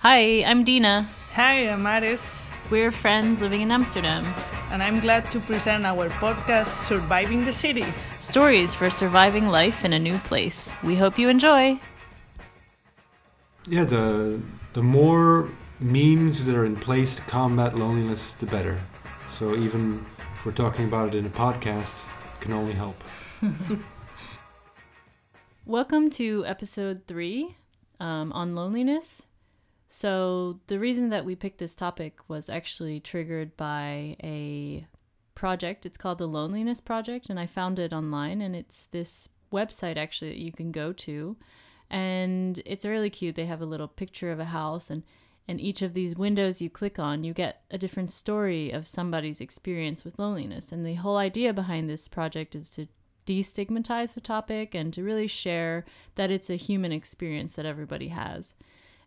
Hi, I'm Dina. Hi, I'm Aris, We're friends living in Amsterdam. and I'm glad to present our podcast, Surviving the City. Stories for surviving life in a new place. We hope you enjoy. Yeah, the the more means that are in place to combat loneliness, the better. So even if we're talking about it in a podcast, it can only help. Welcome to episode three um, on loneliness. So, the reason that we picked this topic was actually triggered by a project. It's called the Loneliness Project, and I found it online. And it's this website actually that you can go to. And it's really cute. They have a little picture of a house, and and each of these windows you click on, you get a different story of somebody's experience with loneliness. And the whole idea behind this project is to destigmatize the topic and to really share that it's a human experience that everybody has.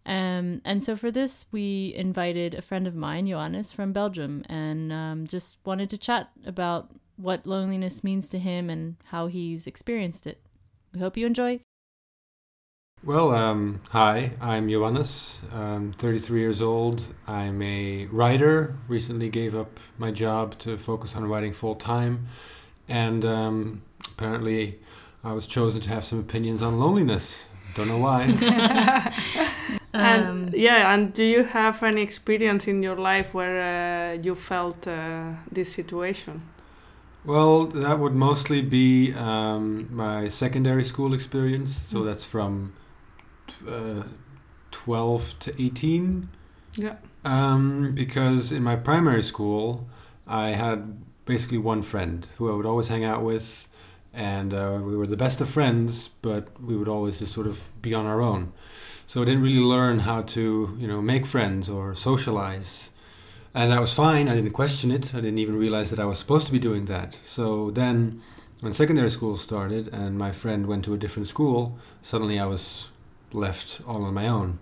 Um, and so for this, we invited a friend of mine, Johannes from Belgium, and um, just wanted to chat about what loneliness means to him and how he's experienced it. We hope you enjoy. Well, um, hi, I'm Johannes. I'm 33 years old. I'm a writer. Recently gave up my job to focus on writing full time, and um, apparently, I was chosen to have some opinions on loneliness. Don't know why. Um, and yeah, and do you have any experience in your life where uh, you felt uh, this situation? Well, that would mostly be um, my secondary school experience. So Mm. that's from uh, 12 to 18. Yeah. Um, because in my primary school, I had basically one friend who I would always hang out with, and uh, we were the best of friends, but we would always just sort of be on our own. So I didn't really learn how to, you know, make friends or socialize. And that was fine. I didn't question it. I didn't even realize that I was supposed to be doing that. So then, when secondary school started and my friend went to a different school, suddenly I was left all on my own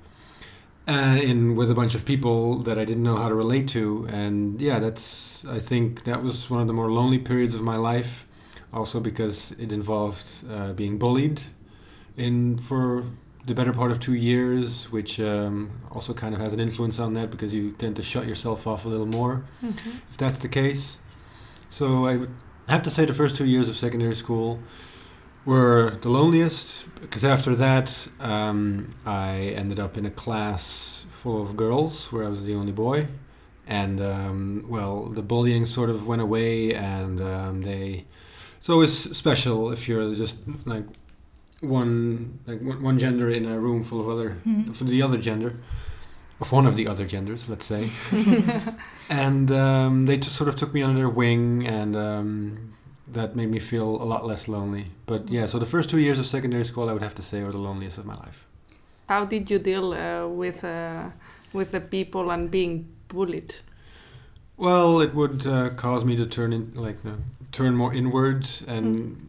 And in with a bunch of people that I didn't know how to relate to, and yeah, that's I think that was one of the more lonely periods of my life. Also because it involved uh, being bullied in for the better part of two years, which um, also kind of has an influence on that because you tend to shut yourself off a little more if that's the case. So I would have to say the first two years of secondary school were the loneliest because after that um, I ended up in a class full of girls where I was the only boy. And um, well, the bullying sort of went away, and um, they. It's always special if you're just like one like one one gender in a room full of other Mhm. for the other gender, of one of the other genders, let's say. and um, they t- sort of took me under their wing, and um, that made me feel a lot less lonely. But yeah, so the first two years of secondary school, I would have to say, were the loneliest of my life. How did you deal uh, with uh, with the people and being bullied? Well, it would uh, cause me to turn in, like, uh, turn more inward, and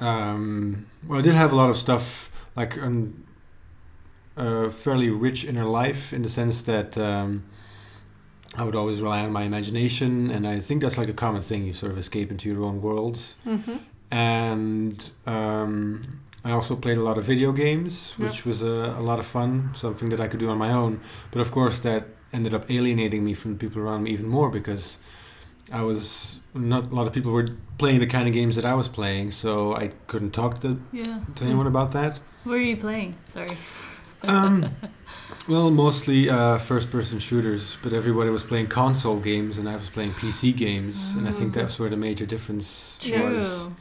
um, well, I did have a lot of stuff like um, a fairly rich inner life in the sense that um, I would always rely on my imagination, and I think that's like a common thing. You sort of escape into your own worlds. Mm-hmm. and um, I also played a lot of video games, which was a, a lot of fun, something that I could do on my own. But of course, that ended up alienating me from the people around me even more because I was not a lot of people were playing the kind of games that I was playing, so I couldn't talk to, Yeah. to anyone about that. What are you playing? Sorry. Um, well, mostly uh, first-person shooters, but everybody was playing console games, and I was playing PC games, and I think Oh. that's where the major difference was. True.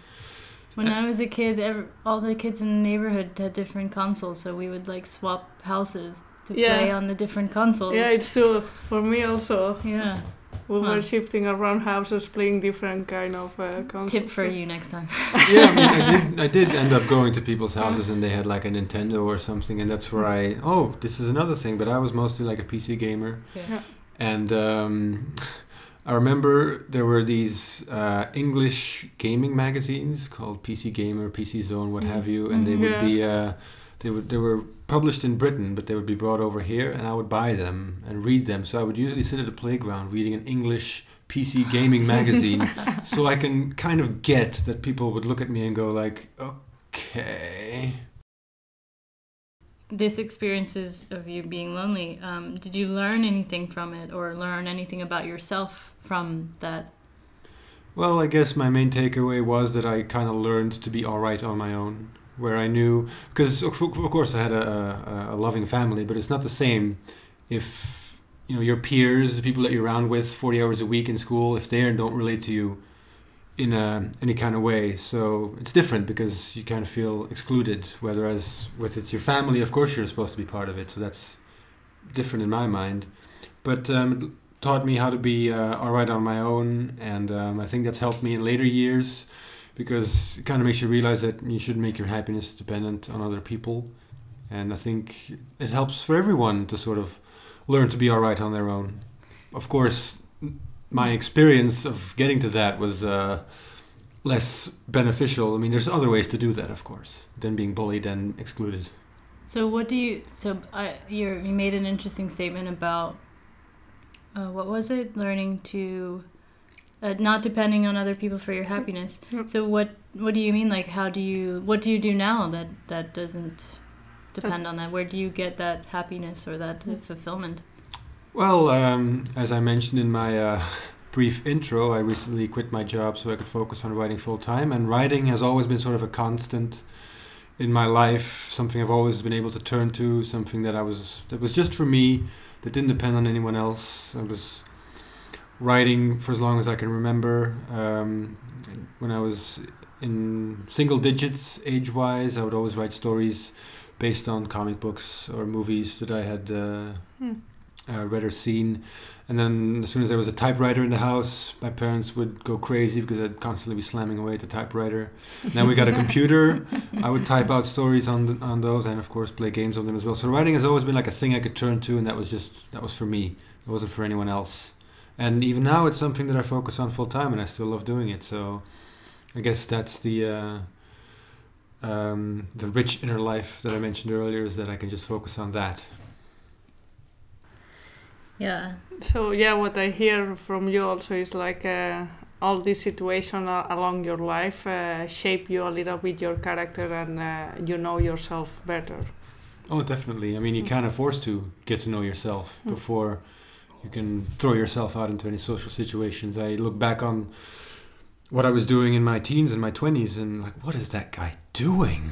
When I was a kid, ev all the kids in the neighborhood had different consoles, so we would like swap houses to Yeah. play on the different consoles. Yeah, it's true. For me also, yeah. We Huh. were shifting around houses, playing different kind of uh, consoles. Tip for you next time. yeah, I, mean, I did. I did end up going to people's houses, and they had like a Nintendo or something, and that's where I. Oh, this is another thing. But I was mostly like a PC gamer, Yeah. and um, I remember there were these uh, English gaming magazines called PC Gamer, PC Zone, what Mm. have you, and they Mhm. would Yeah. be. Uh, they would. They were published in Britain, but they would be brought over here, and I would buy them and read them. So I would usually sit at a playground reading an English PC gaming magazine so I can kind of get that people would look at me and go like, okay. this experiences of you being lonely, um, did you learn anything from it or learn anything about yourself from that? Well, I guess my main takeaway was that I kind of learned to be all right on my own, where I knew because of, of course I had a, a, a loving family, but it's not the same if you know your peers, the people that you're around with, 40 hours a week in school, if they don't relate to you in a, any kind of way. So it's different because you kind of feel excluded. Whereas with it's your family, of course you're supposed to be part of it. So that's different in my mind. But um, taught me how to be uh, all right on my own, and um, I think that's helped me in later years because it kind of makes you realize that you shouldn't make your happiness dependent on other people. And I think it helps for everyone to sort of learn to be all right on their own. Of course, my experience of getting to that was uh, less beneficial. I mean, there's other ways to do that, of course, than being bullied and excluded. So what do you? So I, you you made an interesting statement about uh, what was it? Learning to uh, not depending on other people for your happiness. Yep. So what what do you mean? Like how do you? What do you do now that that doesn't depend on that? Where do you get that happiness or that uh, fulfillment? Well, um, as I mentioned in my uh, brief intro, I recently quit my job so I could focus on writing full time, and writing has always been sort of a constant in my life, something I've always been able to turn to, something that I was that was just for me, that didn't depend on anyone else. I was writing for as long as I can remember. Um, when I was in single digits age wise, I would always write stories based on comic books or movies that I had. Uh, Hmm. uh, read or seen. And then as soon as there was a typewriter in the house, my parents would go crazy because I'd constantly be slamming away at the typewriter. then we got a computer. I would type out stories on the, on those, and of course play games on them as well. So writing has always been like a thing I could turn to, and that was just that was for me. It wasn't for anyone else. And even now, it's something that I focus on full time, and I still love doing it. So I guess that's the. Uh, um, the rich inner life that I mentioned earlier is that I can just focus on that. Yeah. So yeah, what I hear from you also is like uh, all these situations a- along your life uh, shape you a little bit your character and uh, you know yourself better. Oh, definitely. I mean, you Mm. kind of forced to get to know yourself Mm. before you can throw yourself out into any social situations. I look back on what I was doing in my teens and my 20s and like, what is that guy doing?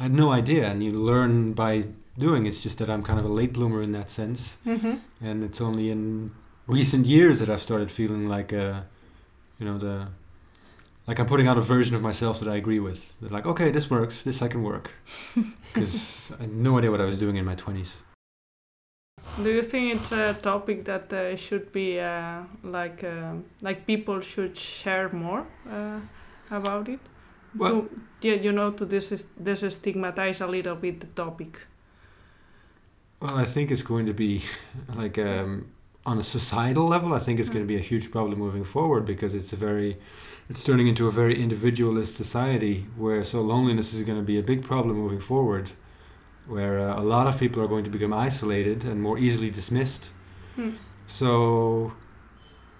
I had no idea. And you learn by doing. It's just that I'm kind of a late bloomer in that sense. Mm-hmm. And it's only in recent years that I've started feeling like, uh, you know, the like I'm putting out a version of myself that I agree with. That like, okay, this works. This I can work. Because I had no idea what I was doing in my 20s. Do you think it's a topic that uh, should be uh, like uh, like people should share more uh, about it? Well- to, yeah, you know, to dis destigmatize a little bit the topic. Well, I think it's going to be like um, on a societal level. I think it's going to be a huge problem moving forward because it's a very, it's turning into a very individualist society where so loneliness is going to be a big problem moving forward, where uh, a lot of people are going to become isolated and more easily dismissed. Hmm. So,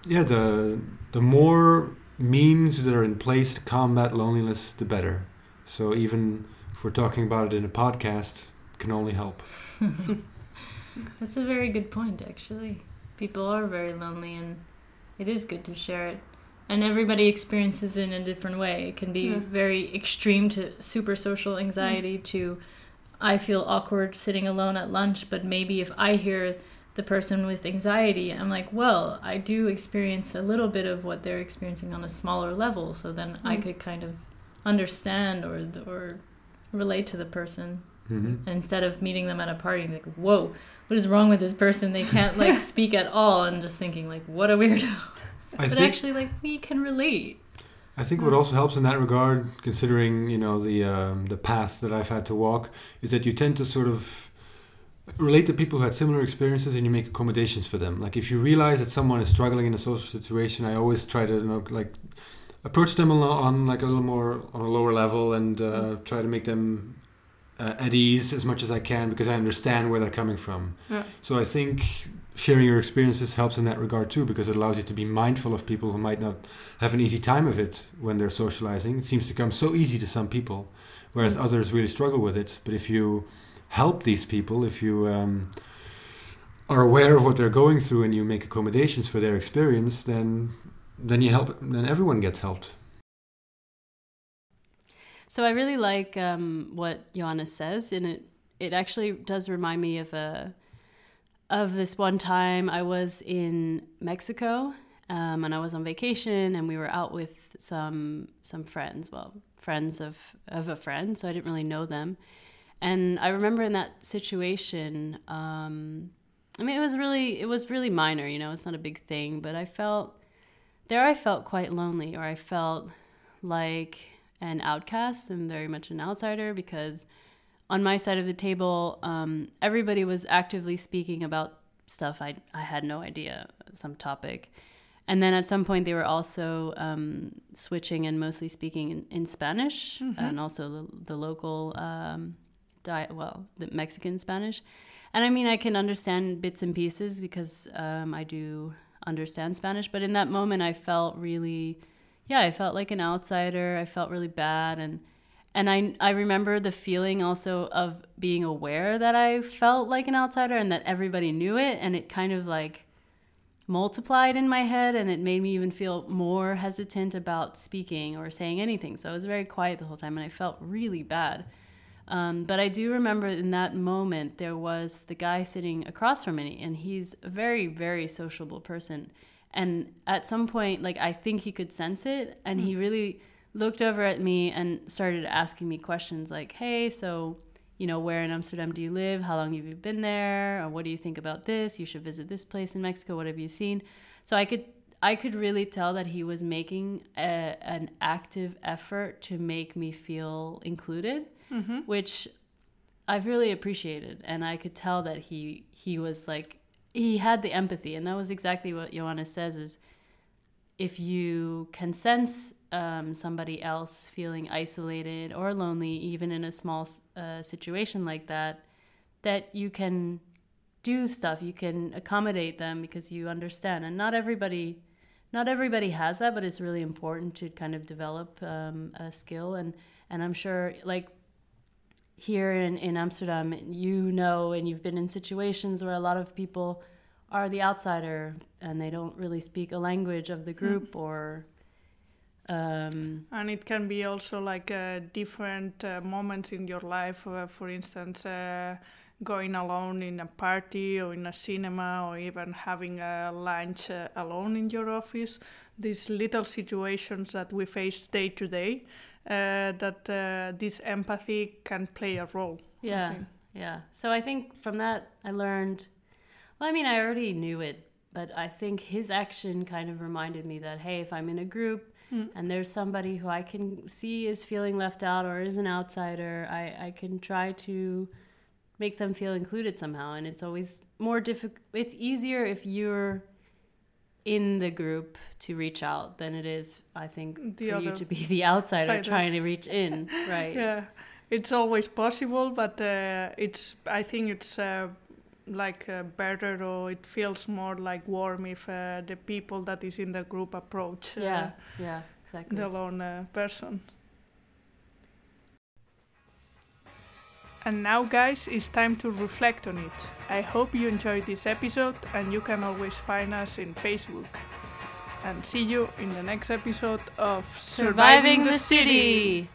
yeah, the the more means that are in place to combat loneliness, the better. So even if we're talking about it in a podcast, it can only help. That's a very good point, actually. People are very lonely, and it is good to share it. And everybody experiences it in a different way. It can be Yeah. very extreme to super social anxiety to I feel awkward sitting alone at lunch, but maybe if I hear the person with anxiety, I'm like, well, I do experience a little bit of what they're experiencing on a smaller level, so then I Mm. could kind of understand or or relate to the person Mm-hmm. instead of meeting them at a party and like whoa what is wrong with this person they can't like speak at all and just thinking like what a weirdo I but think actually like we can relate I think what also helps in that regard, considering you know the um, the path that I've had to walk, is that you tend to sort of relate to people who had similar experiences and you make accommodations for them. Like if you realize that someone is struggling in a social situation, I always try to you know, like approach them lo- on like a little more on a lower level and uh, try to make them uh, at ease as much as I can because I understand where they're coming from. Yeah. So I think sharing your experiences helps in that regard too because it allows you to be mindful of people who might not have an easy time of it when they're socializing. It seems to come so easy to some people, whereas Mm. others really struggle with it. But if you help these people, if you um, are aware of what they're going through and you make accommodations for their experience, then then you help. Then everyone gets helped. So I really like um, what Johannes says, and it it actually does remind me of a of this one time I was in Mexico, um, and I was on vacation, and we were out with some some friends. Well, friends of of a friend, so I didn't really know them. And I remember in that situation, um, I mean, it was really it was really minor. You know, it's not a big thing, but I felt there. I felt quite lonely, or I felt like an outcast and very much an outsider because on my side of the table, um, everybody was actively speaking about stuff I, I had no idea, some topic. And then at some point, they were also um, switching and mostly speaking in, in Spanish mm-hmm. and also the, the local, um, di- well, the Mexican Spanish. And I mean, I can understand bits and pieces because um, I do understand Spanish. But in that moment, I felt really yeah, I felt like an outsider. I felt really bad and and I I remember the feeling also of being aware that I felt like an outsider and that everybody knew it and it kind of like multiplied in my head and it made me even feel more hesitant about speaking or saying anything. So I was very quiet the whole time and I felt really bad. Um, but I do remember in that moment there was the guy sitting across from me and he's a very very sociable person and at some point like i think he could sense it and mm. he hmm. really looked over at me and started asking me questions like hey so you know where in amsterdam do you live how long have you been there or what do you think about this you should visit this place in mexico what have you seen so i could i could really tell that he was making a, an active effort to make me feel included mm-hmm. which i've really appreciated and i could tell that he he was like he had the empathy and that was exactly what johannes says is if you can sense um, somebody else feeling isolated or lonely even in a small uh, situation like that that you can do stuff you can accommodate them because you understand. And not everybody not everybody has that but it's really important to kind of develop um, a skill. And and i'm sure like here in, in Amsterdam, you know, and you've been in situations where a lot of people are the outsider and they don't really speak a language of the group mm. or. Um, and it can be also like uh, different uh, moments in your life. Uh, for instance, uh, going alone in a party or in a cinema or even having a lunch uh, alone in your office. These little situations that we face day to day uh, that uh, this empathy can play a role. Yeah, yeah. So I think from that I learned. Well, I mean, I already knew it, but I think his action kind of reminded me that hey, if I'm in a group mm. and there's somebody who I can see is feeling left out or is an outsider, I I can try to make them feel included somehow. And it's always more difficult. It's easier if you're in the group to reach out than it is, I think, the for you to be the outsider outsider. trying to reach in, right? yeah, it's always possible, but uh, it's. I think it's uh, like uh, better, or it feels more like warm if uh, the people that is in the group approach. Uh, yeah, yeah, exactly. The lone uh, person. And now, guys, it's time to reflect on it. I hope you enjoyed this episode, and you can always find us in Facebook. And see you in the next episode of Surviving, Surviving the, the, City. city.